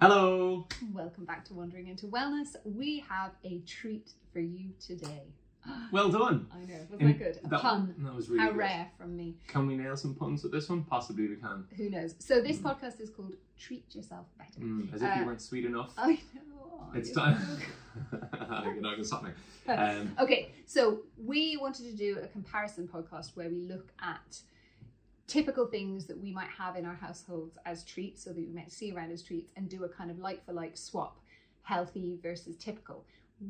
Hello. Welcome back to Wandering into Wellness. We have a treat for you today. Well done. I know, It was In- that good? A that- pun. That was really How good. rare from me. Can we nail some puns with this one? Possibly we can. Who knows? So this podcast is called Treat Yourself Better. Mm, as if Uh, you weren't sweet enough. I know. it's time. You're not gonna stop me. Um, Okay, so we wanted to do a comparison podcast where we look at typical things that we might have in our households as treats, so that we might see around as treats, and do a kind of like for like swap, healthy versus typical.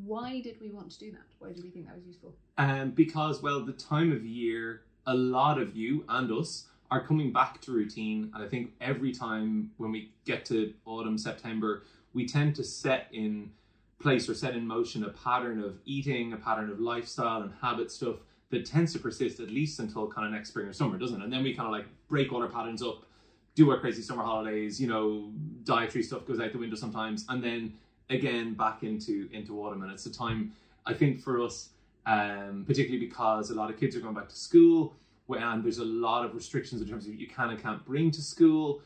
Why did we want to do that? Why did we think that was useful? um, because well, the time of year, a lot of you and us are coming back to routine, and I think every time when we get to autumn, September, we tend to set in place or set in motion a pattern of eating, a pattern of lifestyle and habit stuff that tends to persist at least until kind of next spring or summer, doesn't it? And then we kind of like break all our patterns up, do our crazy summer holidays, you know, dietary stuff goes out the window sometimes, and then again back into into autumn. And it's a time I think for us, um, particularly because a lot of kids are going back to school, and there's a lot of restrictions in terms of you can and can't bring to school.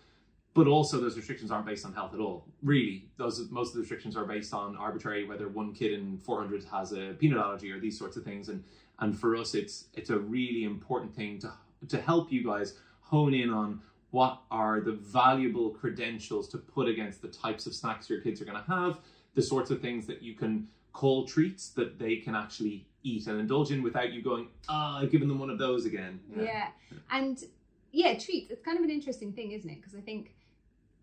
But also, those restrictions aren't based on health at all. Really, those most of the restrictions are based on arbitrary, whether one kid in 400 has a peanut allergy or these sorts of things. And and for us, it's it's a really important thing to to help you guys hone in on what are the valuable credentials to put against the types of snacks your kids are going to have, the sorts of things that you can call treats that they can actually eat and indulge in without you going, ah, I've given them one of those again. Yeah. And yeah, treats. It's kind of an interesting thing, isn't it? Because I think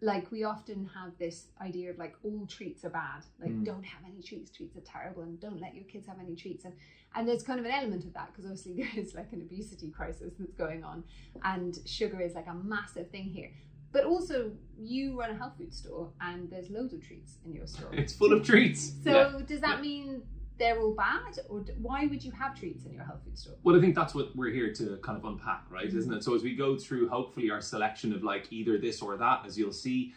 like we often have this idea of like all treats are bad. Like Mm. don't have any treats. Treats are terrible, and don't let your kids have any treats. And and there's kind of an element of that because obviously there is like an obesity crisis that's going on, and sugar is like a massive thing here. But also, you run a health food store, and there's loads of treats in your store. It's full of treats. So Yeah. does that Yeah. mean they're all bad, or d- why would you have treats in your health food store? Well, I think that's what we're here to kind of unpack, right? Mhm. Isn't it? So as we go through, hopefully, our selection of like either this or that, as you'll see,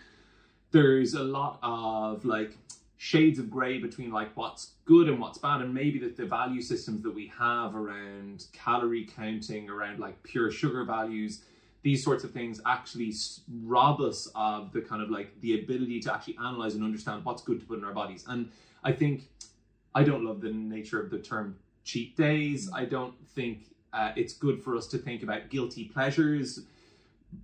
there's a lot of like shades of grey between like what's good and what's bad, and maybe that the value systems that we have around calorie counting, around like pure sugar values, these sorts of things actually rob us of the kind of like the ability to actually analyze and understand what's good to put in our bodies. And I think I don't love the nature of the term cheat days. I don't think uh, it's good for us to think about guilty pleasures,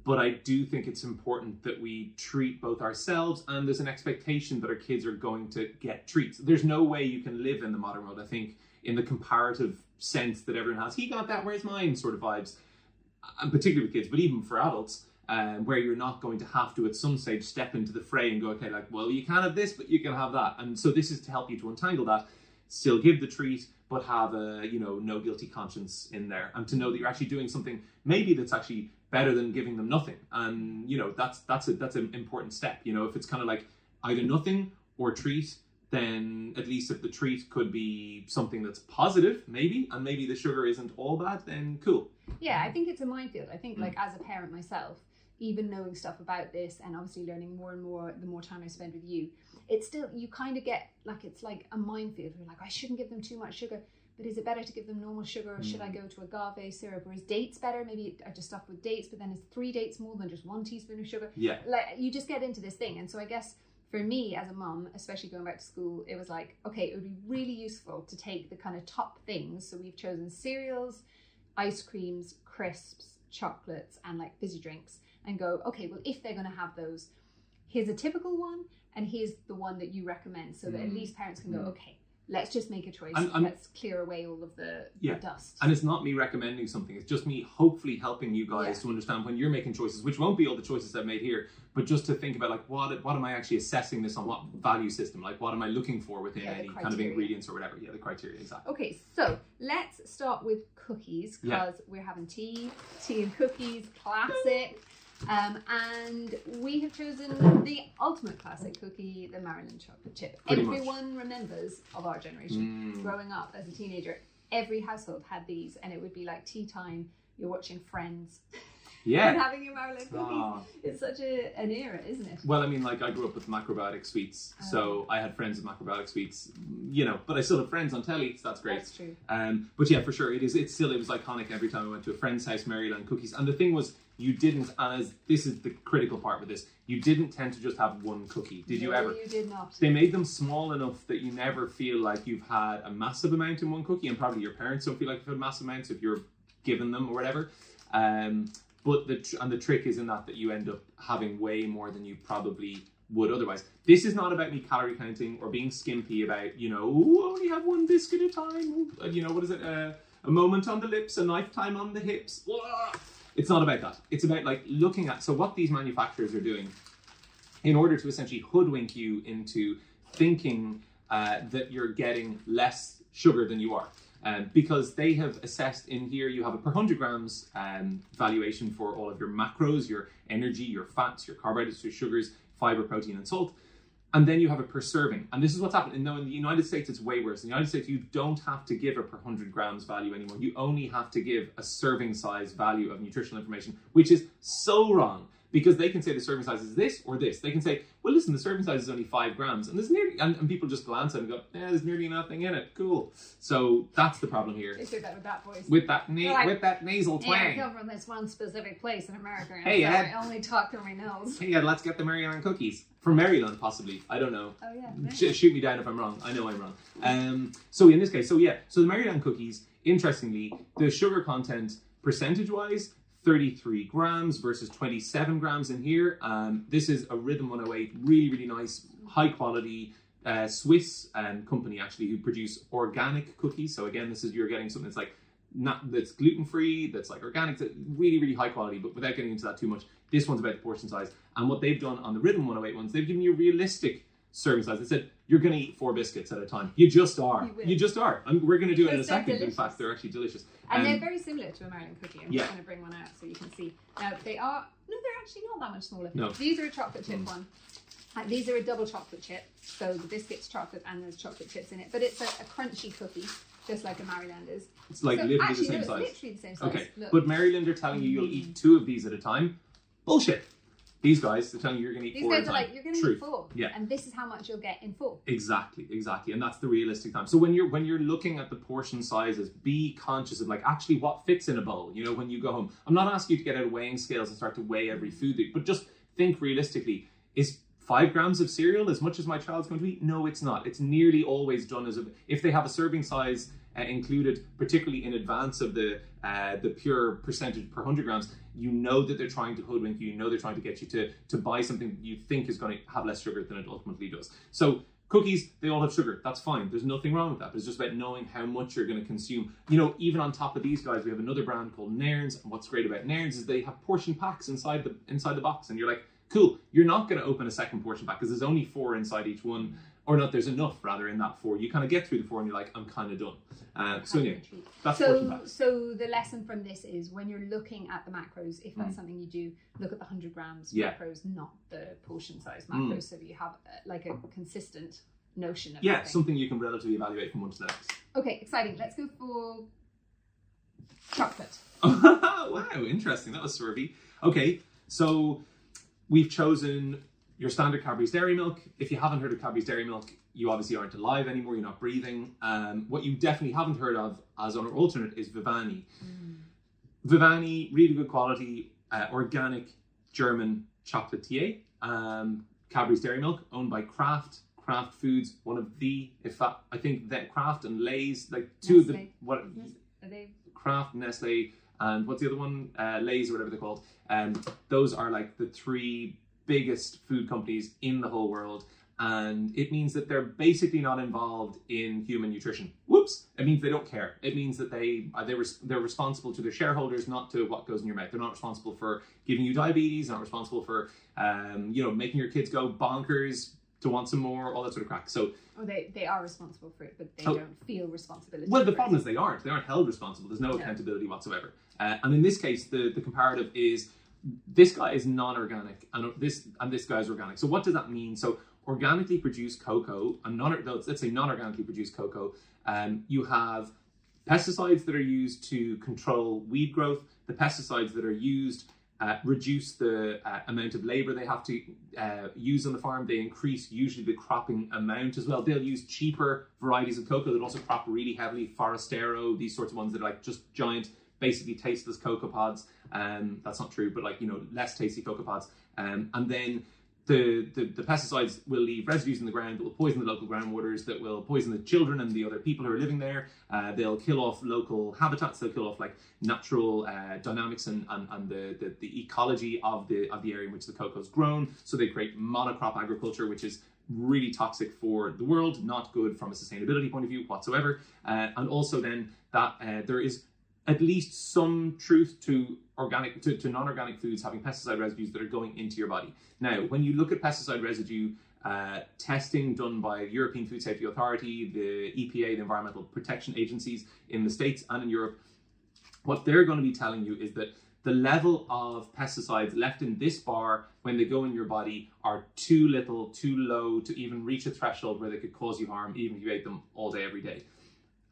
but I do think it's important that we treat both ourselves and there's an expectation that our kids are going to get treats. There's no way you can live in the modern world, I think, in the comparative sense that everyone has. He got that, where's mine sort of vibes, and particularly with kids, but even for adults. Um, where you're not going to have to at some stage step into the fray and go, okay, like, well, you can have this, but you can have that. And so this is to help you to untangle that still give the treat but have a you know no guilty conscience in there and to know that you're actually doing something maybe that's actually better than giving them nothing and you know that's that's a that's an important step you know if it's kind of like either nothing or treat then at least if the treat could be something that's positive maybe and maybe the sugar isn't all bad then cool Yeah, I think it's a minefield. I think, Mm. like, as a parent myself, even knowing stuff about this and obviously learning more and more the more time I spend with you, it's still, you kind of get like, it's like a minefield. You're like, I shouldn't give them too much sugar, but is it better to give them normal sugar or should I mm. go to agave syrup? Or is dates better? Maybe I just stuff with dates, but then it's three dates more than just one teaspoon of sugar? yeah like you just get into this thing and so i guess for me as a mum especially going back to school it was like okay it would be really useful to take the kind of top things so we've chosen cereals ice creams crisps chocolates and like fizzy drinks and go okay well if they're going to have those here's a typical one and here's the one that you recommend so that at Mm. least parents can go Mm. okay let's just make a choice And- and- let's clear away all of the, Yeah. the dust And it's not me recommending something, it's just me hopefully helping you guys Yeah. to understand when you're making choices, which won't be all the choices I've made here, but just to think about like what what am I actually assessing this on what value system? Like what am I looking for within Yeah, any kind of ingredients or whatever? Yeah, the criteria, exactly. Okay, so let's start with cookies because we're having tea, tea and cookies, classic. Um, and we have chosen the ultimate classic cookie, the Maryland chocolate chip. Pretty much. Everyone remembers of our generation Mm. growing up as a teenager. Every household had these, and it would be like tea time. You're watching Friends Yeah. and having your Maryland cookies. Ah. It's such a, an era, isn't it? Well, I mean, like I grew up with macrobiotic sweets, Oh. so I had friends with macrobiotic sweets, you know, but I still have friends on telly, so that's great. That's true. Um, but yeah, for sure, it is. It's still it was iconic every time I went to a friend's house, Maryland cookies. And the thing was, you didn't, as this is the critical part with this, you didn't tend to just have one cookie. Did you No, ever? You did not. They made them small enough that you never feel like you've had a massive amount in one cookie, and probably your parents don't feel like you've had massive amounts if you're given them or whatever. Um, but the tr- and the trick is in that that you end up having way more than you probably would otherwise. This is not about me calorie counting or being skimpy about you know "Ooh, only have one biscuit at a time. Uh, You know what is it? Uh, a moment on the lips, a lifetime on the hips. Blah. It's not about that. It's about like looking at so what these manufacturers are doing in order to essentially hoodwink you into thinking uh, that you're getting less sugar than you are. Um, because they have assessed in here, you have a per 100 grams um, valuation for all of your macros, your energy, your fats, your carbohydrates, your sugars, fiber, protein, and salt. And then you have a per serving. And this is what's happening. Now, in the United States, it's way worse. In the United States, you don't have to give a per 100 grams value anymore. You only have to give a serving size value of nutritional information, which is so wrong because they can say the serving size is this or this. They can say, well, listen, the serving size is only five grams, and there's nearly, and, and people just glance at it and go, yeah, there's nearly nothing in it. Cool. So that's the problem here They that with that voice. with that na- Like, with that nasal Yeah, I twang. come from this one specific place in America. And Hey, Ed. I only talk through my nose. Hey, Ed, let's get the Maryland cookies from Maryland, possibly. I don't know. Oh yeah. Sh- shoot me down if I'm wrong. I know I'm wrong. Um, so in this case, so yeah, so the Maryland cookies. Interestingly, the sugar content percentage-wise, 33 grams versus 27 grams in here. Um, this is a Rhythm 108, really really nice, high quality. Uh, Swiss um, company actually who produce organic cookies. So again, this is you're getting something that's like not that's gluten free, that's like organic, that's really really high quality. But without getting into that too much, this one's about the portion size. And what they've done on the Rhythm 108 ones, they've given you realistic serving size. They said you're going to eat four biscuits at a time. You just are. You. You, just are. And we're going to do it in a second. In fact, they're actually delicious. And Um, they're very similar to a Maryland cookie. I'm Yeah. just going to bring one out so you can see. Now they are no, they're actually not that much smaller. No. These are a chocolate chip Mm. one. Uh, these are a double chocolate chip, so the biscuit's chocolate and there's chocolate chips in it. But it's a, a crunchy cookie, just like a Maryland is. it's like so literally actually, the same no, size. It's literally the same size. Okay, Look. but Maryland are telling you you'll Mm. eat two of these at a time. Bullshit. These guys, they're telling you you're going to eat these four guys are time. like, you're going to Truth. eat four, Yeah. and this is how much you'll get in four. Exactly, exactly, and that's the realistic time. So when you're when you're looking at the portion sizes, be conscious of like actually what fits in a bowl. You know, when you go home, I'm not asking you to get out weighing scales and start to weigh every mm-hmm. food, that- but just think realistically. Is five grams of cereal as much as my child's going to eat? No, it's not. It's nearly always done as a if they have a serving size uh, included, particularly in advance of the uh, the pure percentage per hundred grams. You know that they're trying to hoodwink you. You know they're trying to get you to to buy something you think is going to have less sugar than it ultimately does. So cookies, they all have sugar. That's fine. There's nothing wrong with that. But it's just about knowing how much you're going to consume. You know, even on top of these guys, we have another brand called Nairns. And what's great about Nairns is they have portion packs inside the inside the box, and you're like, cool. You're not going to open a second portion pack because there's only four inside each one, or not. There's enough rather in that four. You kind of get through the four, and you're like, I'm kind of done. Uh, so Kind yeah, of a treat. that's So, so the lesson from this is when you're looking at the macros, if that's Mm. something you do, look at the hundred grams Yeah. macros, not the portion size Mm. macros, so that you have uh, like a consistent notion of Yeah, everything. something you can relatively evaluate from one to the next. Okay, exciting. Let's go for chocolate. wow, interesting. That was swervy. Okay, so we've chosen your standard Cadbury's Dairy Milk. If you haven't heard of Cadbury's Dairy Milk, you obviously aren't alive anymore. You're not breathing. Um, what you definitely haven't heard of as an alternate is Vivani. Vivani, really good quality, uh, organic German chocolatier. Um, Cadbury's Dairy Milk, owned by Kraft. Kraft Foods, one of the, if that, I think that Kraft and Lay's, like two of the, Nestle. what, Are they? Kraft, Nestle, and what's the other one? Uh, Lay's or whatever they're called. Um, those are like the three biggest food companies in the whole world. And it means that they're basically not involved in human nutrition. Whoops! It means they don't care. It means that they uh, they res- they're responsible to their shareholders, not to what goes in your mouth. They're not responsible for giving you diabetes. Not responsible for um, you know making your kids go bonkers to want some more. All that sort of crack. So Oh, they they are responsible for it, but they Oh. don't feel responsibility. well, the problem it. is they aren't. They aren't held responsible. There's no No. accountability whatsoever. Uh, and in this case, the, the comparative is this guy is non-organic, and this and this guy is organic. So what does that mean? So organically produced cocoa, and non let's say non-organically produced cocoa, um, you have pesticides that are used to control weed growth. The pesticides that are used uh, reduce the uh, amount of labor they have to uh, use on the farm. They increase usually the cropping amount as well. They'll use cheaper varieties of cocoa that also crop really heavily, Forastero, these sorts of ones that are like just giant, basically tasteless cocoa pods. Um, that's not true, but like you know, less tasty cocoa pods. Um, and then the, the, the pesticides will leave residues in the ground that will poison the local groundwaters, that will poison the children and the other people who are living there. Uh, they'll kill off local habitats. They'll kill off like natural uh, dynamics and, and, and the, the, the ecology of the of the area in which the cocoa is grown. So they create monocrop agriculture, which is really toxic for the world, not good from a sustainability point of view whatsoever. Uh, and also then that uh, there is at least some truth to organic to, to non-organic foods having pesticide residues that are going into your body. Now, when you look at pesticide residue uh, testing done by the European Food Safety Authority, the EPA, the Environmental Protection Agencies in the States and in Europe, what they're going to be telling you is that the level of pesticides left in this bar when they go in your body are too little, too low to even reach a threshold where they could cause you harm, even if you ate them all day, every day.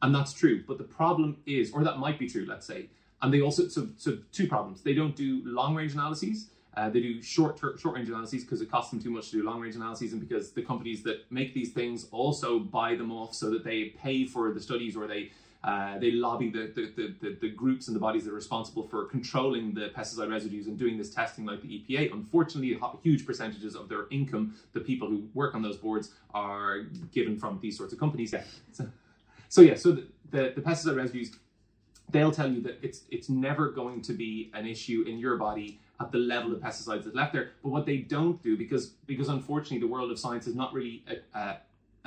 And that's true. But the problem is, or that might be true, let's say. And they also, so, so two problems. They don't do long range analyses. Uh, they do short ter- short range analyses because it costs them too much to do long range analyses, and because the companies that make these things also buy them off so that they pay for the studies or they uh, they lobby the, the, the, the, groups and the bodies that are responsible for controlling the pesticide residues and doing this testing, like the EPA. Unfortunately, huge percentages of their income, the people who work on those boards, are given from these sorts of companies. So, so yeah, so the, the, the pesticide residues, they'll tell you that it's it's never going to be an issue in your body at the level of pesticides that's left there. But what they don't do, because because unfortunately the world of science has not really uh,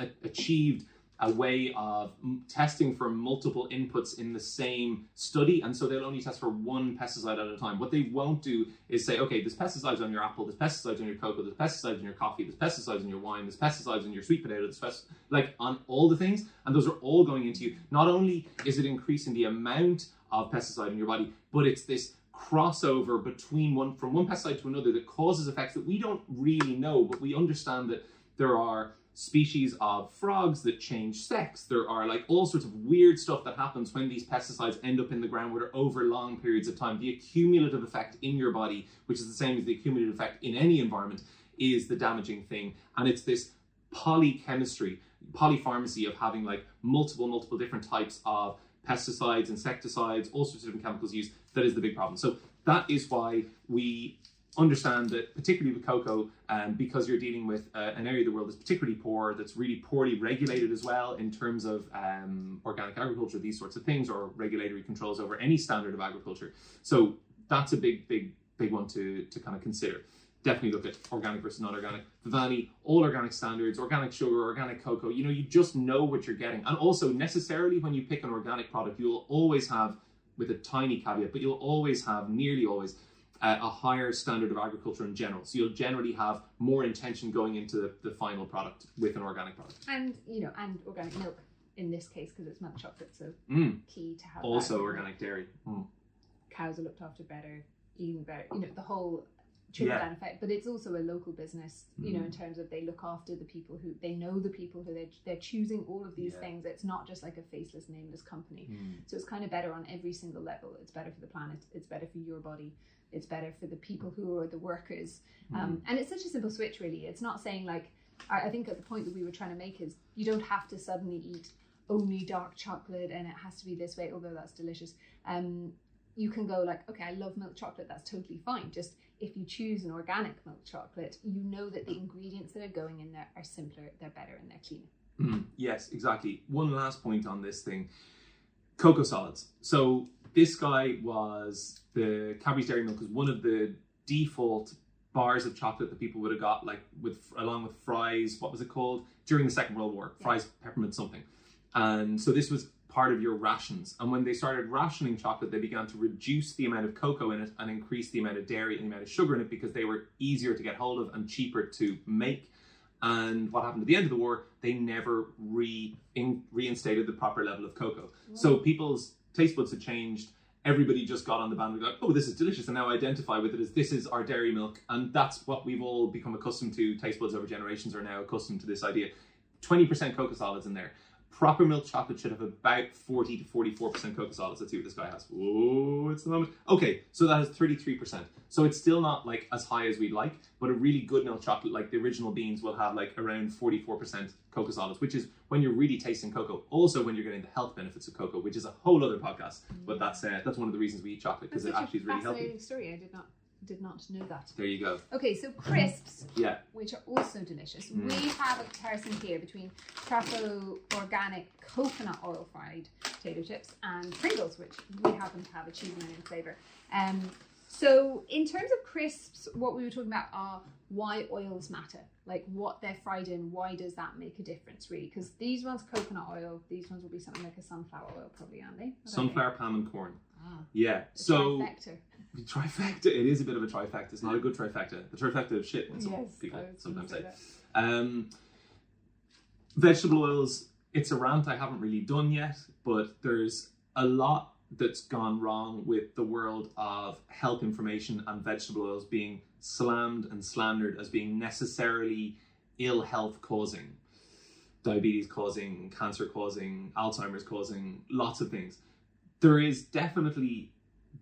uh, achieved a way of testing for multiple inputs in the same study, and so they'll only test for one pesticide at a time. What they won't do is say, okay, there's pesticides on your apple, there's pesticides on your cocoa, there's pesticides in your coffee, there's pesticides in your wine, there's pesticides in your sweet potato, there's like on all the things, and those are all going into you. Not only is it increasing the amount of pesticide in your body, but it's this crossover between one from one pesticide to another that causes effects that we don't really know, but we understand that there are species of frogs that change sex. There are like all sorts of weird stuff that happens when these pesticides end up in the groundwater over long periods of time. The accumulative effect in your body, which is the same as the accumulative effect in any environment, is the damaging thing. And it's this polychemistry, polypharmacy of having like multiple, multiple different types of pesticides, insecticides, all sorts of different chemicals used that is the big problem. So that is why we understand that particularly with cocoa, um, because you're dealing with uh, an area of the world that's particularly poor, that's really poorly regulated as well in terms of um, organic agriculture, these sorts of things, or regulatory controls over any standard of agriculture. So that's a big, big, big one to, to kind of consider. Definitely look at organic versus non-organic. Vivani, all organic standards, organic sugar, organic cocoa. You know, you just know what you're getting. And also, necessarily, when you pick an organic product, you'll always have, with a tiny caveat, but you'll always have, nearly always, uh, a higher standard of agriculture in general. So you'll generally have more intention going into the, the final product with an organic product. And you know, and organic milk in this case because it's milk chocolate, so Mm. key to have. Also organic dairy. Mm. Cows are looked after better, even better. You know, the whole trickle Yeah. down effect. But it's also a local business. You know, Mm. in terms of they look after the people who they know the people who they they're choosing all of these Yeah. things. It's not just like a faceless, nameless company. Mm. So it's kind of better on every single level. It's better for the planet. It's better for your body. It's better for the people who are the workers. Um, and it's such a simple switch, really. It's not saying like, I, I think at the point that we were trying to make is you don't have to suddenly eat only dark chocolate and it has to be this way, although that's delicious. Um, you can go like, okay, I love milk chocolate. That's totally fine. Just if you choose an organic milk chocolate, you know that the ingredients that are going in there are simpler, they're better, and they're cleaner. Mm, yes, exactly. One last point on this thing cocoa solids. So, this guy was the Cadbury's Dairy Milk was one of the default bars of chocolate that people would have got, like with along with Fry's. What was it called during the Second World War? Yeah. Fry's, peppermint, something. And so this was part of your rations. And when they started rationing chocolate, they began to reduce the amount of cocoa in it and increase the amount of dairy and the amount of sugar in it because they were easier to get hold of and cheaper to make. And what happened at the end of the war? They never re in, reinstated the proper level of cocoa. So people's taste buds had changed. Everybody just got on the bandwagon, like, oh, this is delicious, and now identify with it as this is our dairy milk, and that's what we've all become accustomed to. Taste buds over generations are now accustomed to this idea. Twenty percent cocoa solids in there. Proper milk chocolate should have about 40 to 44% cocoa solids. Let's see what this guy has. Oh, it's the moment. Okay, so that has 33%. So it's still not like as high as we'd like, but a really good milk chocolate, like the original beans, will have like around 44% cocoa solids, which is when you're really tasting cocoa. Also, when you're getting the health benefits of cocoa, which is a whole other podcast. But that's uh, that's one of the reasons we eat chocolate because it actually is really healthy. story. I did not did not know that. There you go. Okay, so crisps, Yeah. which are also delicious. Mm. We have a comparison here between Truffle organic coconut oil fried potato chips and Pringles, which we happen to have a cheese and onion flavour. Um, so in terms of crisps, what we were talking about are why oils matter, like what they're fried in. Why does that make a difference, really? Because these ones coconut oil, these ones will be something like a sunflower oil, probably, aren't they? What are they? Sunflower, palm, and corn. Ah, Yeah. the So trifecta. the trifecta. It is a bit of a trifecta. It's not a good trifecta. The trifecta of shit. Some Yes, people was gonna sometimes say say. Um, vegetable oils, it's a rant I haven't really done yet, but there's a lot that's gone wrong with the world of health information and vegetable oils being slammed and slandered as being necessarily ill health causing, diabetes causing, cancer causing, Alzheimer's causing, lots of things. There is definitely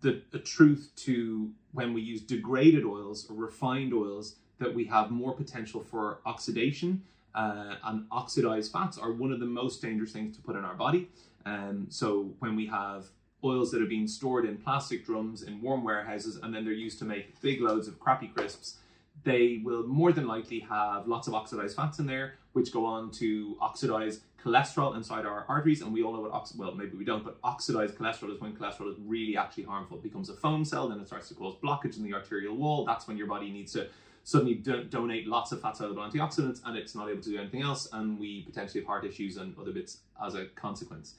the a truth to when we use degraded oils or refined oils that we have more potential for oxidation uh, and oxidized fats are one of the most dangerous things to put in our body. Um, so when we have oils that are being stored in plastic drums in warm warehouses and then they're used to make big loads of crappy crisps, they will more than likely have lots of oxidized fats in there, which go on to oxidize cholesterol inside our arteries. And we all know what ox- well, maybe we don't, but oxidized cholesterol is when cholesterol is really actually harmful. It becomes a foam cell, then it starts to cause blockage in the arterial wall. That's when your body needs to suddenly do- donate lots of fat soluble antioxidants and it's not able to do anything else and we potentially have heart issues and other bits as a consequence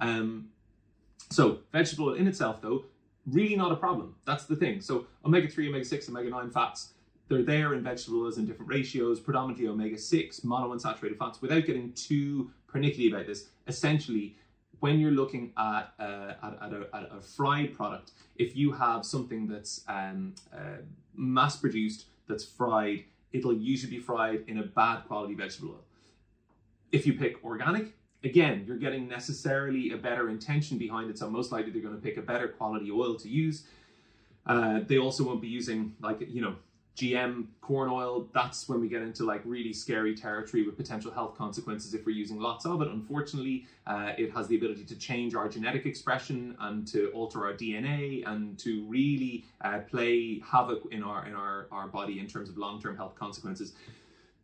um, so vegetable in itself though really not a problem that's the thing so omega-3 omega-6 omega-9 fats they're there in vegetable oils in different ratios predominantly omega-6 monounsaturated fats without getting too pernickety about this essentially when you're looking at, uh, at, at, a, at a fried product, if you have something that's um, uh, mass produced, that's fried, it'll usually be fried in a bad quality vegetable oil. If you pick organic, again, you're getting necessarily a better intention behind it, so most likely they're going to pick a better quality oil to use. Uh, they also won't be using, like, you know, GM corn oil, that's when we get into like really scary territory with potential health consequences if we're using lots of it. Unfortunately, uh, it has the ability to change our genetic expression and to alter our DNA and to really uh, play havoc in our in our, our body in terms of long term health consequences.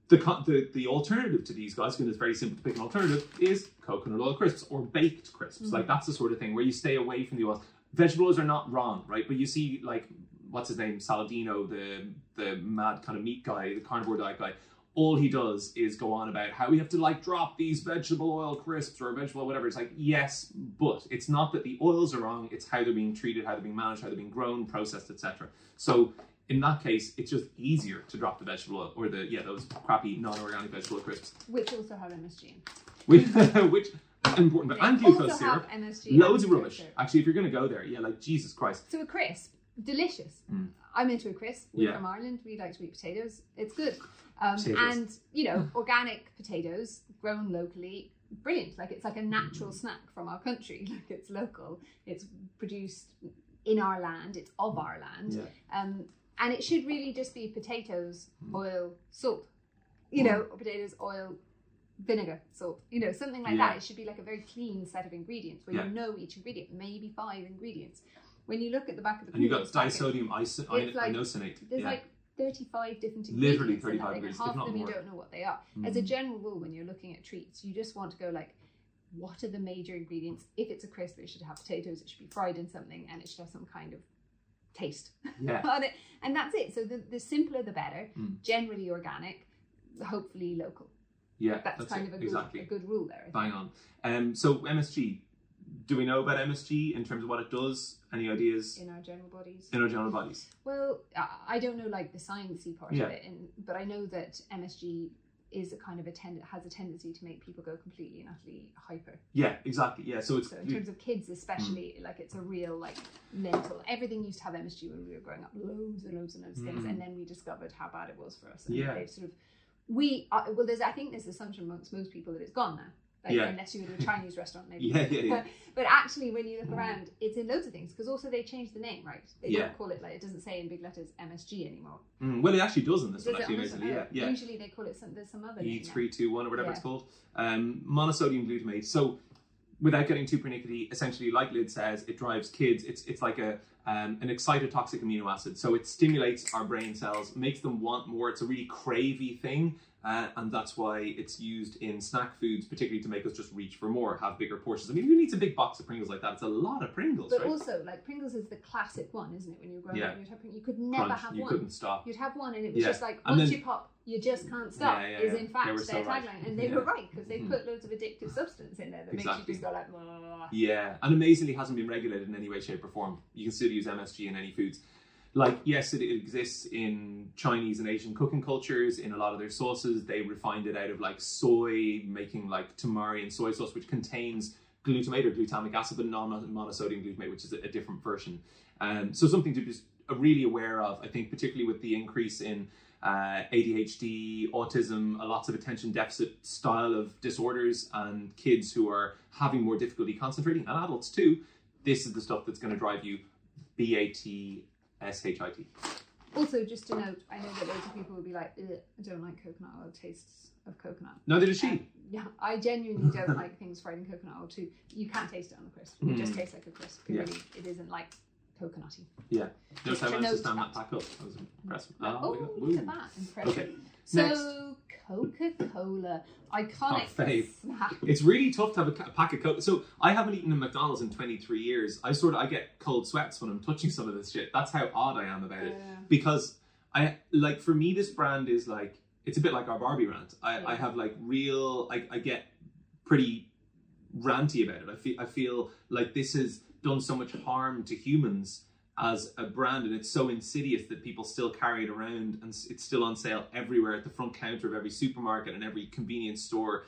The, the the alternative to these guys, and it's very simple to pick an alternative, is coconut oil crisps or baked crisps. Like that's the sort of thing where you stay away from the oils. Vegetable oils are not wrong, right? But you see, like what's his name, Saladino, the the mad kind of meat guy, the carnivore diet guy. All he does is go on about how we have to like drop these vegetable oil crisps or vegetable oil, whatever. It's like yes, but it's not that the oils are wrong. It's how they're being treated, how they're being managed, how they're being grown, processed, etc. So in that case, it's just easier to drop the vegetable oil or the yeah those crappy non-organic vegetable crisps, Which also have MSG which which important, but and glucose syrup, have MSG loads of rubbish. syrup. Actually, if you're going to go there, yeah, like Jesus Christ, So a crisp, delicious. Mm. I'm into a crisp. We're Yeah. from Ireland. We like to eat potatoes. It's good. Um, and you know, organic potatoes grown locally, brilliant. Like it's like a natural snack from our country. Like it's local. It's produced in our land. It's of our land. yeah. Um, and it should really just be potatoes, Mm. oil, salt. You know, or potatoes, oil, vinegar, salt. You know, something like Yeah. that. It should be like a very clean set of ingredients where Yeah. you know each ingredient, maybe five ingredients. When you look at the back of the And you've got disodium iso- It's like- inosonate. there's yeah. like 35 different ingredients in 35 that thing, ingredients, and if half not of them more. you don't know what they are. As a Mm. general rule, when you're looking at treats, you just want to go like, what are the major ingredients? If it's a crisp, it should have potatoes, it should be fried in something, and it should have some kind of taste yeah. on it. And that's it. So the, the simpler the better, Mm. generally organic, hopefully local. Yeah, That's, kind it, of a good, exactly. a good rule there. Bang on. Um, so MSG, do we know about MSG in terms of what it does? Any ideas In our general bodies. in our general bodies? Well, I- don't know like the sciencey part Yeah. of it, and, but I know that MSG is a kind of a tend has a tendency to make people go completely and utterly hyper. Yeah, exactly. Yeah, so it's So in terms of kids, especially, like it's a real like mental. Everything used to have MSG when we were growing up, loads and loads and loads of things, Mhm. and then we discovered how bad it was for us. And Yeah. they've sort of we uh, well, there's I think there's assumption amongst most people that it's gone now. Like, Yeah. unless you go to a Chinese restaurant, maybe. Yeah, yeah, yeah. But actually, when you look around, it's in loads of things because also they changed the name, right? They Yeah. don't call it like it doesn't say in big letters MSG anymore. Mm, well, it actually does in this Does one, actually, amazingly. Yeah, yeah. Usually they call it some there's some other name. now. E321 or whatever it's called. Um, monosodium glutamate. So, without getting too pernickety, essentially, like Lid says, it drives kids. It's it's like a um, an excitotoxic amino acid. So it stimulates our brain cells, makes them want more. It's a really cravey thing. Uh, and that's why it's used in snack foods, particularly to make us just reach for more, have bigger portions. I mean, who needs a big box of Pringles like that? It's a lot of Pringles, But right? also, like Pringles is the classic one, isn't it? When you were growing Yeah. up, you'd have, you could never Crunch, have you one. couldn't stop. You'd have one, and it was Yeah. just like once then- you pop, you just can't stop. Yeah, is in fact were so their right. tagline, and they were right because they Mhm. put loads of addictive substance in there that makes you just go like. "Blah." Yeah, and amazingly hasn't been regulated in any way, shape, or form. You can still use MSG in any foods. Like, yes, it exists in Chinese and Asian cooking cultures. In a lot of their sauces, they refined it out of like soy, making like tamari and soy sauce, which contains glutamate or glutamic acid, but non monosodium glutamate, which is a, a different version. Um, so something to be really aware of. I think, particularly with the increase in uh, ADHD, autism, a lots of attention deficit style of disorders, and kids who are having more difficulty concentrating, and adults too. This is the stuff that's going to drive you B A T S H I T. Also, just to note, I know that loads of people will be like, I don't like coconut oil. Tastes of coconut. Neither does she. Um, yeah, I genuinely don't like things fried in coconut oil too. You can't taste it on a crisp. It just Mm. tastes like a crisp. It Yeah. really, it isn't like coconutty. Yeah. Notice how I to managed to stand that. that pack up. I was impressed. Oh, Oh, look at that! Impressive. Okay. So Coca-Cola, iconic Oh, fave. snack. It's really tough to have a ca- pack of Coke. So I haven't eaten in McDonald's in 23 years. I sort of I get cold sweats when I'm touching some of this shit. That's how odd I am about it. Uh, Because I like for me this brand is like it's a bit like our Barbie rant. I, I have like real I, I get pretty ranty about it. I feel I feel like this has done so much harm to humans as a brand and it's so insidious that people still carry it around and it's still on sale everywhere at the front counter of every supermarket and every convenience store.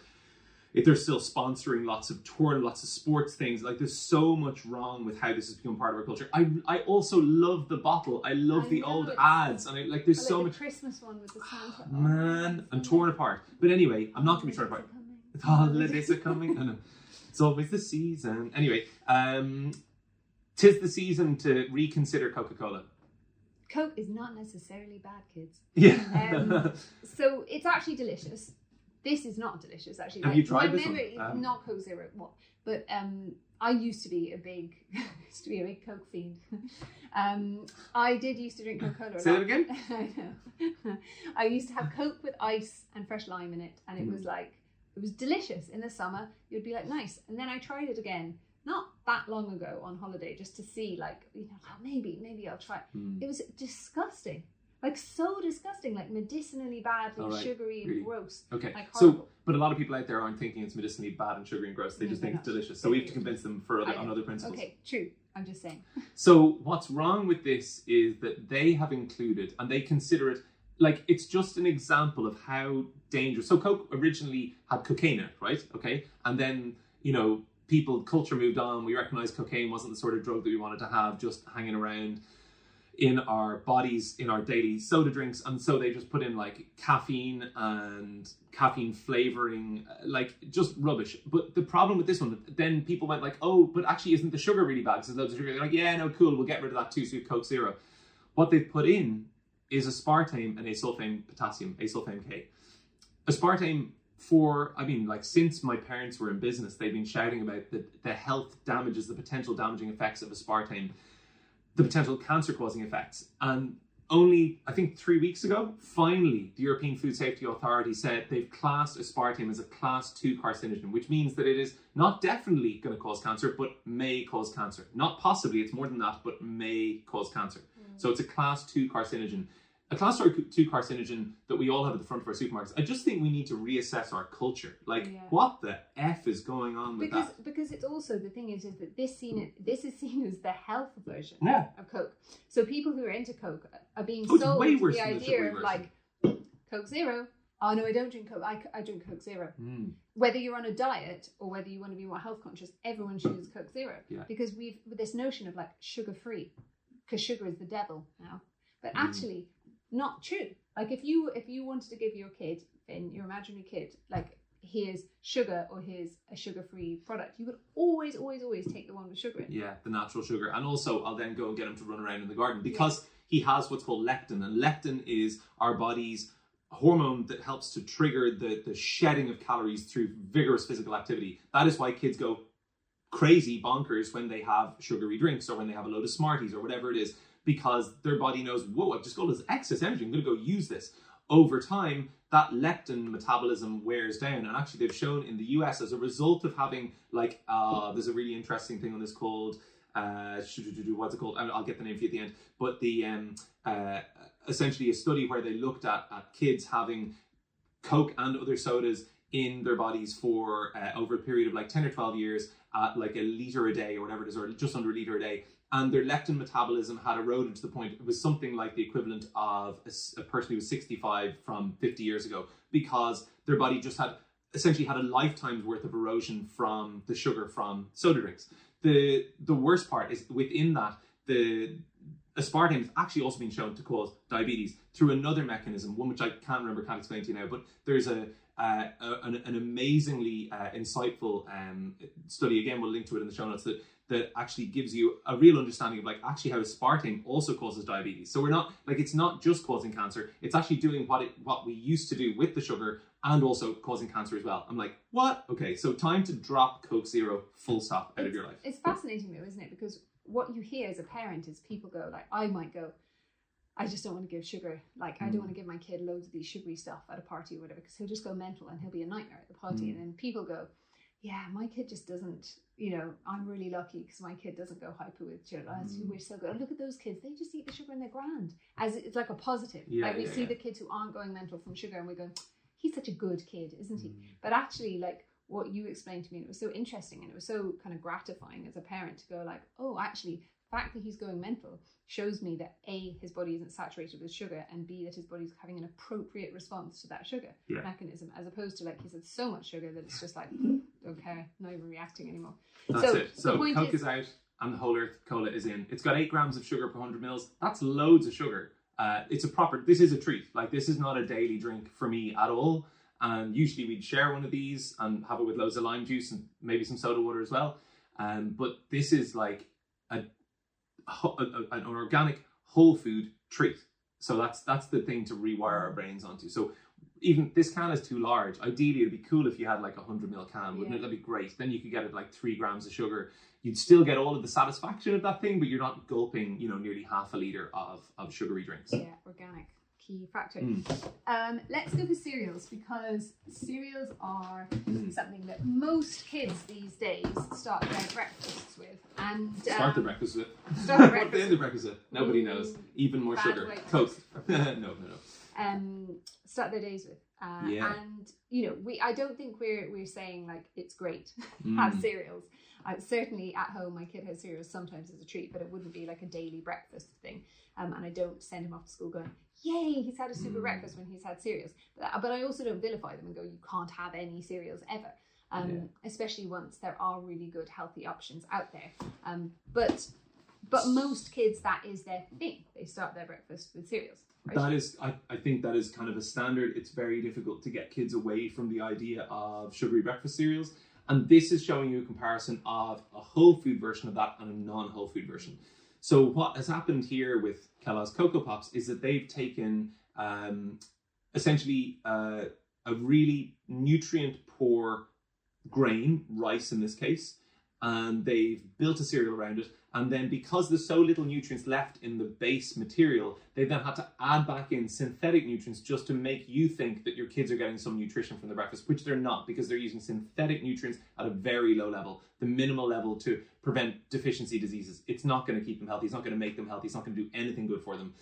If they're still sponsoring lots of tour lots of sports things like there's so much wrong with how this has become part of our culture. I i also love the bottle. I love I the know, old ads and I, like there's like so the much Christmas one with the Santa. Oh, man and so torn apart. But anyway i'm not gonna be torn apart. The holidays are coming. I know. it's always the season. Anyway um tis the season to reconsider coca-cola Coke is not necessarily bad, kids. yeah Um, So it's actually delicious. This is not delicious, actually. Have Like, you tried this one? memory- Um, not Coke Zero, what? But um, I used to be a big, used to be a big Coke fiend. um, I did used to drink Coca Cola. Say that again? I know. I used to have Coke with ice and fresh lime in it, and it Mm. was like it was delicious in the summer. You'd be like, nice. And then I tried it again, not that long ago on holiday, just to see, like, you know, oh, maybe, maybe I'll try. Hmm. It was disgusting. Like so disgusting, like medicinally bad, like right, sugary and really. gross. Okay, Like so but a lot of people out there aren't thinking it's medicinally bad and sugary and gross. They No, just think it's delicious. So we have to convince them for other, on other principles. Okay, true. I'm just saying. So what's wrong with this is that they have included and they consider it like it's just an example of how dangerous. So Coke originally had cocaine in it, right? Okay, and then you know people culture moved on. We recognized cocaine wasn't the sort of drug that we wanted to have just hanging around in our bodies in our daily soda drinks. And so they just put in like caffeine and caffeine flavoring uh, like just rubbish. But the problem with this one then people went like oh but actually isn't the sugar really bad? Because there's loads of sugar. They're like yeah no cool we'll get rid of that too so coke zero. What they've put in is aspartame and asulfame potassium asulfame k. Aspartame for i mean like since my parents were in business they've been shouting about the, the health damages the potential damaging effects of aspartame the potential cancer causing effects. And only, I think, three weeks ago, finally, the European Food Safety Authority said they've classed aspartame as a class two carcinogen, which means that it is not definitely going to cause cancer, but may cause cancer. Not possibly, it's more than that, but may cause cancer. Mm. So it's a class two carcinogen. A class two carcinogen that we all have at the front of our supermarkets. I just think we need to reassess our culture. Like, Yeah. what the F is going on with Because that? because it's also the thing is is that this seen this is seen as the health version Yeah. of Coke. So people who are into Coke are being Oh, sold the the idea sugary of like Coke Zero. Oh no, I don't drink Coke. I, I drink Coke Zero. Mm. Whether you're on a diet or whether you want to be more health conscious, everyone chooses Coke Zero Yeah. because we've this notion of like sugar free, because sugar is the devil now. But Mm. actually, not true. Like if you if you wanted to give your kid, Finn, your imaginary kid, like here's sugar or here's a sugar-free product, you would always, always, always take the one with sugar in. Yeah, the natural sugar. And also, I'll then go and get him to run around in the garden because he has what's called leptin. And leptin is our body's hormone that helps to trigger the, the shedding of calories through vigorous physical activity. That is why kids go crazy bonkers when they have sugary drinks or when they have a load of Smarties or whatever it is, because their body knows, whoa, I've just got this excess energy. I'm going to go use this. Over time, that leptin metabolism wears down. And actually, they've shown in the US as a result of having, like, uh, there's a really interesting thing on this called, uh, what's it called? I'll get the name for you at the end. But the um, uh, essentially a study where they looked at, at kids having Coke and other sodas in their bodies for uh, over a period of like 10 or 12 years at like a liter a day or whatever it is, or just under a liter a day. And their leptin metabolism had eroded to the point it was something like the equivalent of a, a person who was 65 from 50 years ago because their body just had essentially had a lifetime's worth of erosion from the sugar from soda drinks. The the worst part is within that the aspartame has actually also been shown to cause diabetes through another mechanism, one which I can't remember, can't explain to you now, but there's a, uh, an, an, amazingly uh, insightful um, study, again, we'll link to it in the show notes, that, that actually gives you a real understanding of like actually how aspartame also causes diabetes. So we're not, like it's not just causing cancer, it's actually doing what it what we used to do with the sugar and also causing cancer as well. I'm like, what? Okay, so time to drop Coke Zero full stop out it's, of your life. It's fascinating though, isn't it? Because what you hear as a parent is people go like, I might go, I just don't want to give sugar. Like, mm. I don't want to give my kid loads of these sugary stuff at a party or whatever, because he'll just go mental and he'll be a nightmare at the party. Mm. And then people go, yeah, my kid just doesn't, you know, I'm really lucky because my kid doesn't go hyper with sugar. Mm. We're so good. Look at those kids. They just eat the sugar and they're grand. As it's like a positive. Yeah, like we yeah, see yeah. the kids who aren't going mental from sugar and we go, he's such a good kid, isn't he? Mm. But actually, like, what you explained to me, and it was so interesting and it was so kind of gratifying as a parent to go like, oh, actually, fact that he's going mental shows me that a his body isn't saturated with sugar and b that his body's having an appropriate response to that sugar Yeah. mechanism as opposed to like he's had so much sugar that it's just like don't care not even reacting anymore That's So, it. So Coke is- is, out and the Whole Earth Cola is in. It's got eight grams of sugar per hundred mils. That's loads of sugar. Uh, it's a proper. This is a treat. Like this is not a daily drink for me at all. And usually we'd share one of these and have it with loads of lime juice and maybe some soda water as well. Um, but this is like a- an organic whole food treat. So that's that's the thing to rewire our brains onto. So even this can is too large. Ideally, it'd be cool if you had like a hundred ml can, wouldn't Yeah. it? That'd be great. Then you could get it like three grams of sugar. You'd still get all of the satisfaction of that thing, but you're not gulping, you know, nearly half a liter of of sugary drinks. yeah organic key factor Mm. um let's go for cereals because cereals are Mm. something that most kids these days start their breakfasts with and um, Start the breakfast with. start the breakfast the end breakfast with? Nobody knows. Even more bad sugar. Coke. no, no, no. um, start their days with. Uh, Yeah. And you know, we I don't think we're we're saying like it's great Mm. have cereals. Uh, certainly at home, my kid has cereals sometimes as a treat, but it wouldn't be like a daily breakfast thing. Um, and I don't send him off to school going, "Yay, he's had a super Mm. breakfast when he's had cereals." But, but I also don't vilify them and go, "You can't have any cereals ever." Um, Yeah. Especially once there are really good healthy options out there. Um, but but most kids, that is their thing. They start their breakfast with cereals. Right? That is, I, I think that is kind of a standard. It's very difficult to get kids away from the idea of sugary breakfast cereals. And this is showing you a comparison of a whole food version of that and a non whole food version. So, what has happened here with Kellogg's Coco Pops is that they've taken um, essentially uh, a really nutrient poor grain, rice in this case, and they've built a cereal around it. And then, because there's so little nutrients left in the base material, they then had to add back in synthetic nutrients just to make you think that your kids are getting some nutrition from the breakfast, which they're not because they're using synthetic nutrients at a very low level, the minimal level to prevent deficiency diseases. It's not going to keep them healthy. It's not going to make them healthy. It's not going to do anything good for them.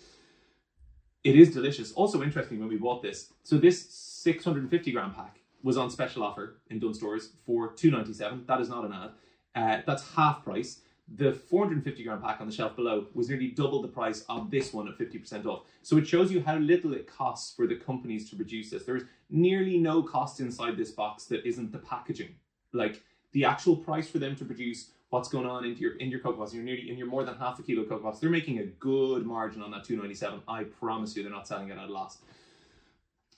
It is delicious. Also interesting when we bought this. So this 650 gram pack was on special offer in Dunnes Stores for 297. That is not an ad. Uh, that's half price. The 450 gram pack on the shelf below was nearly double the price of this one at 50% off. So it shows you how little it costs for the companies to produce this. There's nearly no cost inside this box that isn't the packaging. Like the actual price for them to produce what's going on into your in your cocoa pops. You're nearly in your more than half a kilo cocoa. They're making a good margin on that 297. I promise you, they're not selling it at a loss.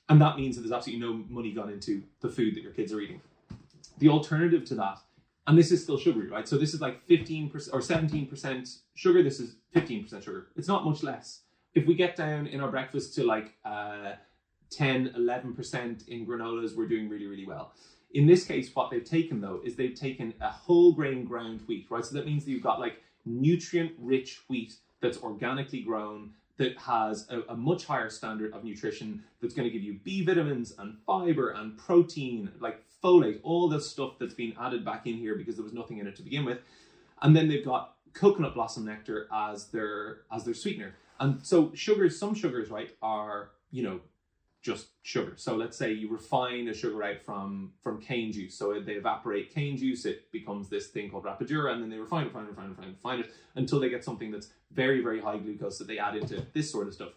And that means that there's absolutely no money gone into the food that your kids are eating. The alternative to that, and this is still sugary, right? So this is like 15% or 17% sugar. This is 15% sugar. It's not much less. If we get down in our breakfast to like uh, 10, 11% in granolas, we're doing really, really well. In this case, what they've taken though is they've taken a whole grain ground wheat, right? So that means that you've got like nutrient rich wheat that's organically grown that has a, a, much higher standard of nutrition that's going to give you B vitamins and fiber and protein, like folate, all the stuff that's been added back in here because there was nothing in it to begin with. And then they've got coconut blossom nectar as their as their sweetener. And so sugars, some sugars, right, are, you know, just sugar. So let's say you refine a sugar out from from cane juice. So they evaporate cane juice, it becomes this thing called rapadura, and then they refine, it, refine, refine, refine, refine it until they get something that's very, very high glucose that they add into this sort of stuff.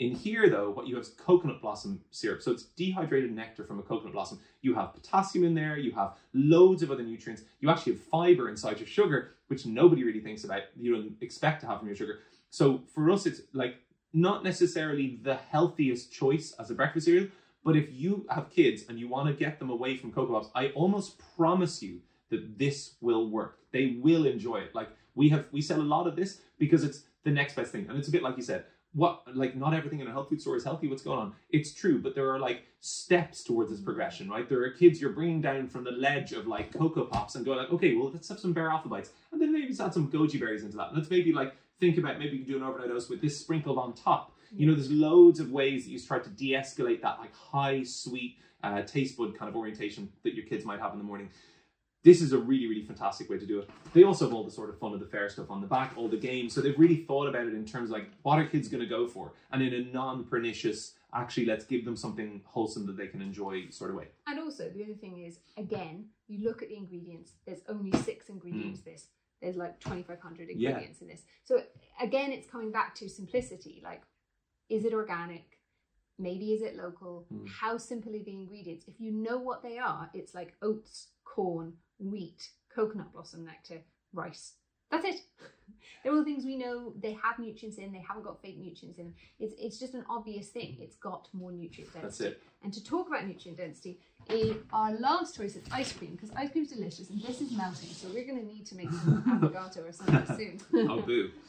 In here, though, what you have is coconut blossom syrup. So it's dehydrated nectar from a coconut blossom. You have potassium in there, you have loads of other nutrients. You actually have fiber inside your sugar, which nobody really thinks about. You don't expect to have from your sugar. So for us, it's like not necessarily the healthiest choice as a breakfast cereal, but if you have kids and you want to get them away from Coco Pops, I almost promise you that this will work. They will enjoy it. Like we have, we sell a lot of this because it's the next best thing, and it's a bit like you said. What like not everything in a health food store is healthy. What's going on? It's true, but there are like steps towards this progression, right? There are kids you're bringing down from the ledge of like Coco Pops and going like, okay, well let's have some Bear Alphabites, and then maybe add some goji berries into that. Let's maybe like think about maybe you can do an overnight oats with this sprinkled on top. You know, there's loads of ways that you try to de-escalate that like high sweet uh, taste bud kind of orientation that your kids might have in the morning. This is a really, really fantastic way to do it. They also have all the sort of fun of the fair stuff on the back, all the games. So they've really thought about it in terms of like what are kids going to go for, and in a non-pernicious, actually let's give them something wholesome that they can enjoy sort of way. And also the other thing is, again, you look at the ingredients. There's only six ingredients. This there's like 2,500 ingredients yeah. in this. So again, it's coming back to simplicity. Like, is it organic? Maybe is it local? Mm. How simple are the ingredients? If you know what they are, it's like oats, corn, wheat, coconut blossom nectar, rice. That's it. They're all things we know they have nutrients in, they haven't got fake nutrients in them. It's, it's just an obvious thing. It's got more nutrient density. That's it. And to talk about nutrient density, a, our last choice is ice cream, because ice cream's delicious and this is melting, so we're going to need to make some affogato or something soon. oh, boo.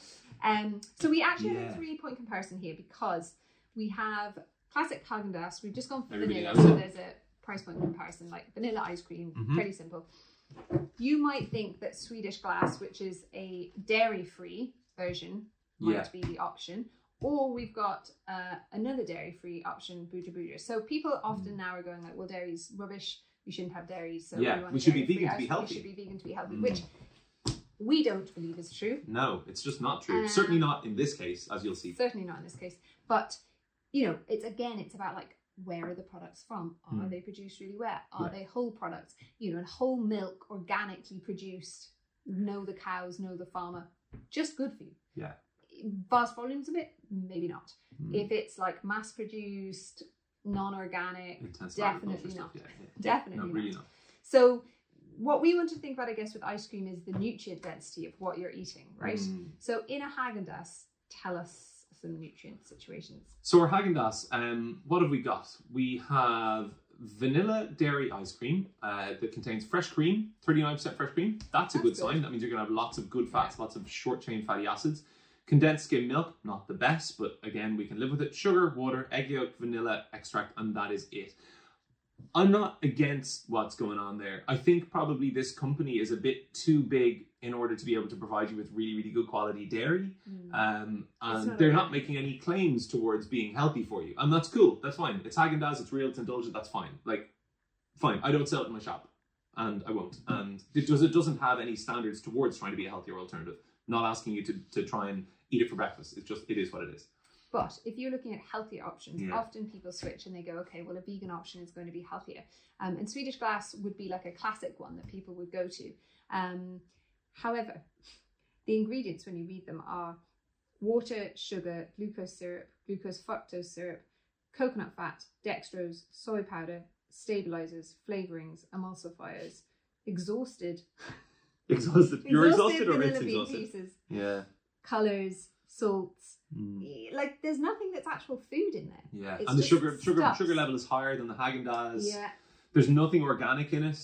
Um, so we actually yeah. have a three point comparison here because we have classic Haagen Dazs. We've just gone for Everybody vanilla, so there's a price point comparison like vanilla ice cream, mm-hmm. pretty simple. You might think that Swedish Glace, which is a dairy free version, might yeah. be the option. Or we've got uh, another dairy free option, Booja-Booja. So people often now are going like, well, dairy's rubbish. We shouldn't have dairy. So yeah, we, we should be vegan to be healthy. We should be vegan to be healthy, mm. which we don't believe is true. No, it's just not true. certainly not in this case, as you'll see. Certainly not in this case. But you know, it's again, it's about like where are the products from? Are mm. they produced really well? Are yeah. they whole products? You know, and whole milk, organically produced. Know the cows, know the farmer. Just good for you. Yeah. Vast volumes of it, maybe not. Mm. If it's like mass produced, non-organic, definitely not. Yeah, yeah. Definitely no, really not. not. So what we want to think about, I guess, with ice cream is the nutrient density of what you're eating, right? Mm. So in a Haagen Dazs, tell us some nutrient situations. So our Haagen Dazs, um, what have we got? We have vanilla dairy ice cream uh, that contains fresh cream, 39% fresh cream. That's a good, good, sign. That means you're going to have lots of good fats, yeah. lots of short chain fatty acids. Condensed skim milk, not the best, but again, we can live with it. Sugar, water, egg yolk, vanilla extract, and that is it. I'm not against what's going on there. I think probably this company is a bit too big in order to be able to provide you with really, really good quality dairy. Mm. Um, and not they're not making any claims towards being healthy for you. And that's cool. That's fine. It's Haagen Dazs. It's real. It's indulgent. That's fine. Like, fine. I don't sell it in my shop, and I won't. And it does. It doesn't have any standards towards trying to be a healthier alternative. Not asking you to to try and eat it for breakfast. It's just it is what it is. But if you're looking at healthier options, yeah. often people switch and they go, okay, well, a vegan option is going to be healthier. Um, and Swedish Glace would be like a classic one that people would go to. Um, however, the ingredients, when you read them, are water, sugar, glucose syrup, glucose fructose syrup, coconut fat, dextrose, soy powder, stabilizers, flavorings, emulsifiers, exhausted. Exhausted. You're exhausted, exhausted or it's exhausted? Pieces, yeah. Colors, salts. Mm. Like there's nothing that's actual food in there. Yeah, It's and the sugar sugar stuff. sugar level is higher than the Haagen Dazs. Yeah. There's nothing organic in it.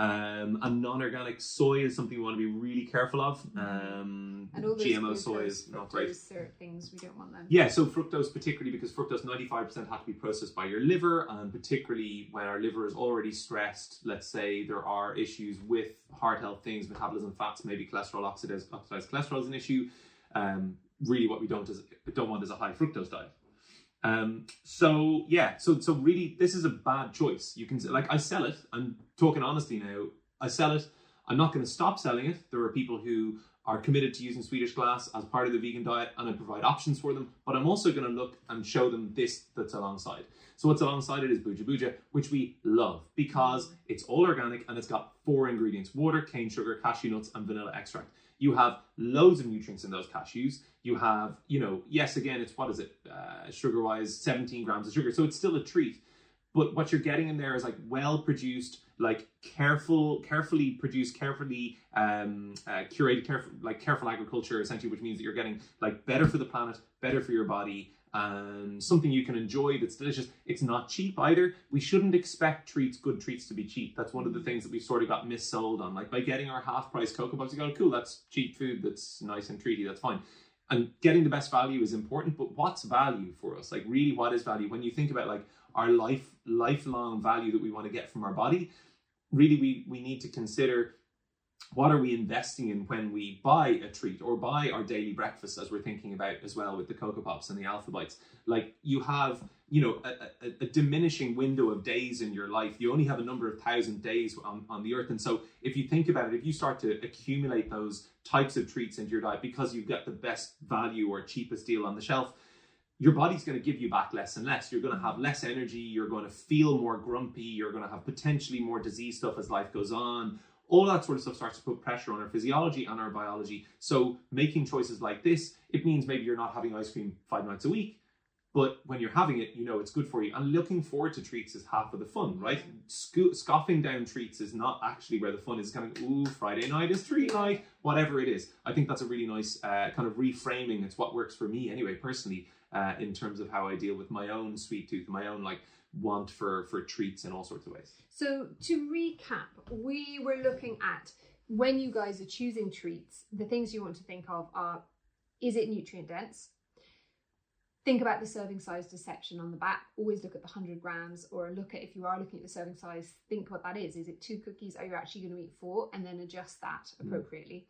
Um, and non-organic soy is something we want to be really careful of. Um, And all those GMO soy is not great. things, we don't want them. Yeah, so fructose particularly because fructose 95% have to be processed by your liver, and particularly when our liver is already stressed, let's say there are issues with heart health things, metabolism, fats, maybe cholesterol, oxidized, oxidized cholesterol is an issue. Um, really, what we don't is don't want is a high fructose diet. Um, so yeah, so so really, this is a bad choice. You can like I sell it. I'm talking honestly now. I sell it. I'm not going to stop selling it. There are people who are committed to using Swedish Glace as part of the vegan diet, and I provide options for them. But I'm also going to look and show them this that's alongside. So what's alongside it is Booja-Booja, which we love because it's all organic and it's got four ingredients: water, cane sugar, cashew nuts, and vanilla extract. You have loads of nutrients in those cashews. You have, you know, yes, again, it's what is it, uh, sugar wise, 17 grams of sugar. So it's still a treat. But what you're getting in there is like well produced, like careful, carefully produced, carefully um, uh, curated, careful, like careful agriculture, essentially, which means that you're getting like better for the planet, better for your body, and something you can enjoy that's delicious. It's not cheap either. We shouldn't expect treats, good treats, to be cheap. That's one of the things that we sort of got missold on. Like by getting our half price Cocoa Puffs, you go, cool, that's cheap food, that's nice and treaty, that's fine. And getting the best value is important, but what's value for us? Like really, what is value? When you think about like our life, lifelong value that we want to get from our body, really we we need to consider what are we investing in when we buy a treat or buy our daily breakfast as we're thinking about as well with the coco pops and the alphabites like you have you know a, a, a diminishing window of days in your life you only have a number of thousand days on, on the earth and so if you think about it if you start to accumulate those types of treats into your diet because you've got the best value or cheapest deal on the shelf your body's going to give you back less and less. You're going to have less energy. You're going to feel more grumpy. You're going to have potentially more disease stuff as life goes on. All that sort of stuff starts to put pressure on our physiology and our biology. So making choices like this, it means maybe you're not having ice cream five nights a week, but when you're having it, you know it's good for you. And looking forward to treats is half of the fun, right? Sco- scoffing down treats is not actually where the fun is. Kind of, ooh, Friday night is treat night, whatever it is. I think that's a really nice uh, kind of reframing. It's what works for me anyway, personally, uh, in terms of how I deal with my own sweet tooth, my own like want for for treats in all sorts of ways. So to recap, we were looking at when you guys are choosing treats, the things you want to think of are is it nutrient dense? Think about the serving size deception on the back. Always look at the 100 grams or look at if you are looking at the serving size, think what that is. Is it two cookies? Are you actually going to eat four? And then adjust that mm. appropriately.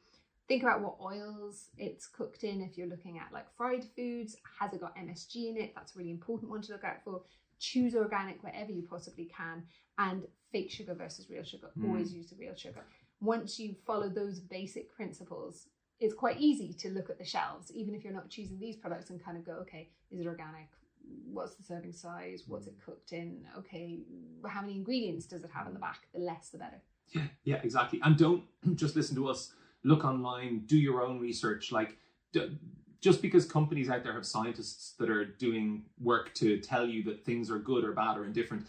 Think about what oils it's cooked in. If you're looking at like fried foods, has it got MSG in it? That's a really important one to look out for. Choose organic wherever you possibly can. And fake sugar versus real sugar. Mm. Always use the real sugar. Once you follow those basic principles, it's quite easy to look at the shelves, even if you're not choosing these products, and kind of go, okay, is it organic? What's the serving size? What's it cooked in? Okay, how many ingredients does it have in the back? The less, the better. Yeah, yeah, exactly. And don't just listen to us. Look online, do your own research. Like, d- just because companies out there have scientists that are doing work to tell you that things are good or bad or indifferent,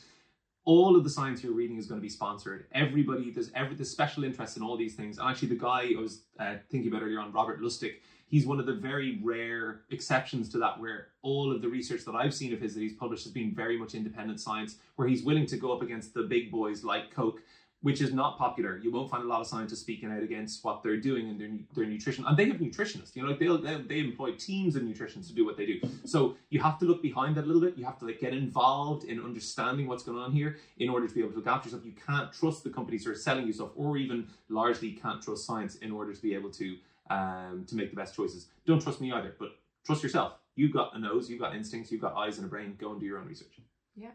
all of the science you're reading is going to be sponsored. Everybody, there's every there's special interest in all these things. And actually, the guy I was uh, thinking about earlier on, Robert Lustig, he's one of the very rare exceptions to that, where all of the research that I've seen of his that he's published has been very much independent science, where he's willing to go up against the big boys like Coke, which is not popular. You won't find a lot of scientists speaking out against what they're doing in their their nutrition, and they have nutritionists. You know, like they they employ teams of nutritionists to do what they do. So you have to look behind that a little bit. You have to like get involved in understanding what's going on here in order to be able to look after yourself. You can't trust the companies who are selling you stuff, or even largely can't trust science in order to be able to um, to make the best choices. Don't trust me either, but trust yourself. You've got a nose, you've got instincts, you've got eyes and a brain. Go and do your own research. Yeah.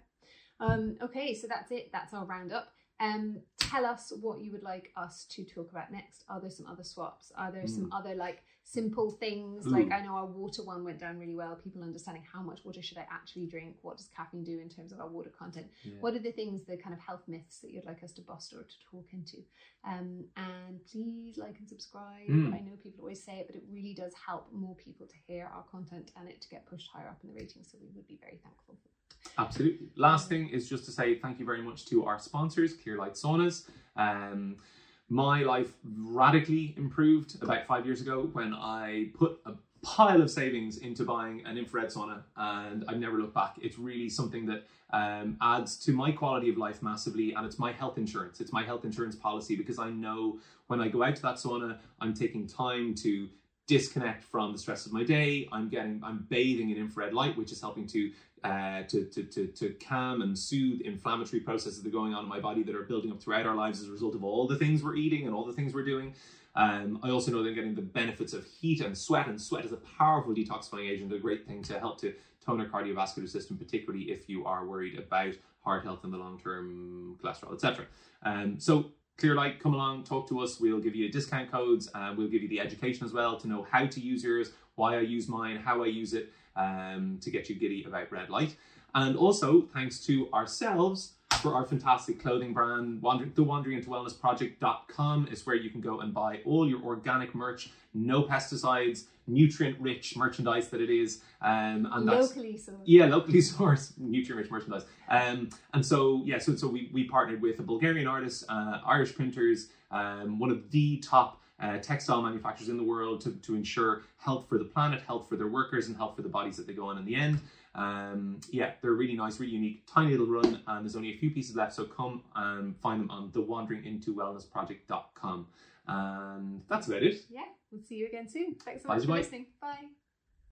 Um, okay, so that's it. That's our roundup. Um, tell us what you would like us to talk about next. Are there some other swaps? Are there some other like simple things? Like I know our water one went down really well. People understanding how much water should I actually drink? What does caffeine do in terms of our water content? What are the things, the kind of health myths that you'd like us to bust or to talk into? Um, and please like and subscribe. Mm. I know people always say it, but it really does help more people to hear our content and it to get pushed higher up in the ratings. So we would be very thankful for Absolutely. Last thing is just to say thank you very much to our sponsors, Clearlight Saunas. Um, my life radically improved about five years ago when I put a pile of savings into buying an infrared sauna and I've never looked back. It's really something that um, adds to my quality of life massively and it's my health insurance. It's my health insurance policy because I know when I go out to that sauna, I'm taking time to disconnect from the stress of my day. I'm getting, I'm bathing in infrared light, which is helping to uh, to, to, to, to calm and soothe inflammatory processes that are going on in my body that are building up throughout our lives as a result of all the things we're eating and all the things we're doing. Um, I also know that I'm getting the benefits of heat and sweat, and sweat is a powerful detoxifying agent, a great thing to help to tone our cardiovascular system, particularly if you are worried about heart health in the long term cholesterol, etc. Um, so Clearlight, come along, talk to us. We'll give you discount codes. Uh, we'll give you the education as well to know how to use yours, why I use mine, how I use it um, to get you giddy about red light. And also, thanks to ourselves for our fantastic clothing brand, Wandering, the Wandering into Wellness Project.com is where you can go and buy all your organic merch, no pesticides, nutrient rich merchandise that it is. Um, and that's Locally sourced. yeah, locally sourced nutrient rich merchandise. Um, and so yeah, so so we, we partnered with a Bulgarian artist, uh, Irish printers, um, one of the top uh, textile manufacturers in the world to, to ensure health for the planet, health for their workers, and health for the bodies that they go on in the end. Um, yeah, they're really nice, really unique, tiny little run, and there's only a few pieces left. So come and find them on the Wandering Into Wellness Project.com. And that's about it. Yeah, we'll see you again soon. Thanks so Bye, much for bye. listening. Bye.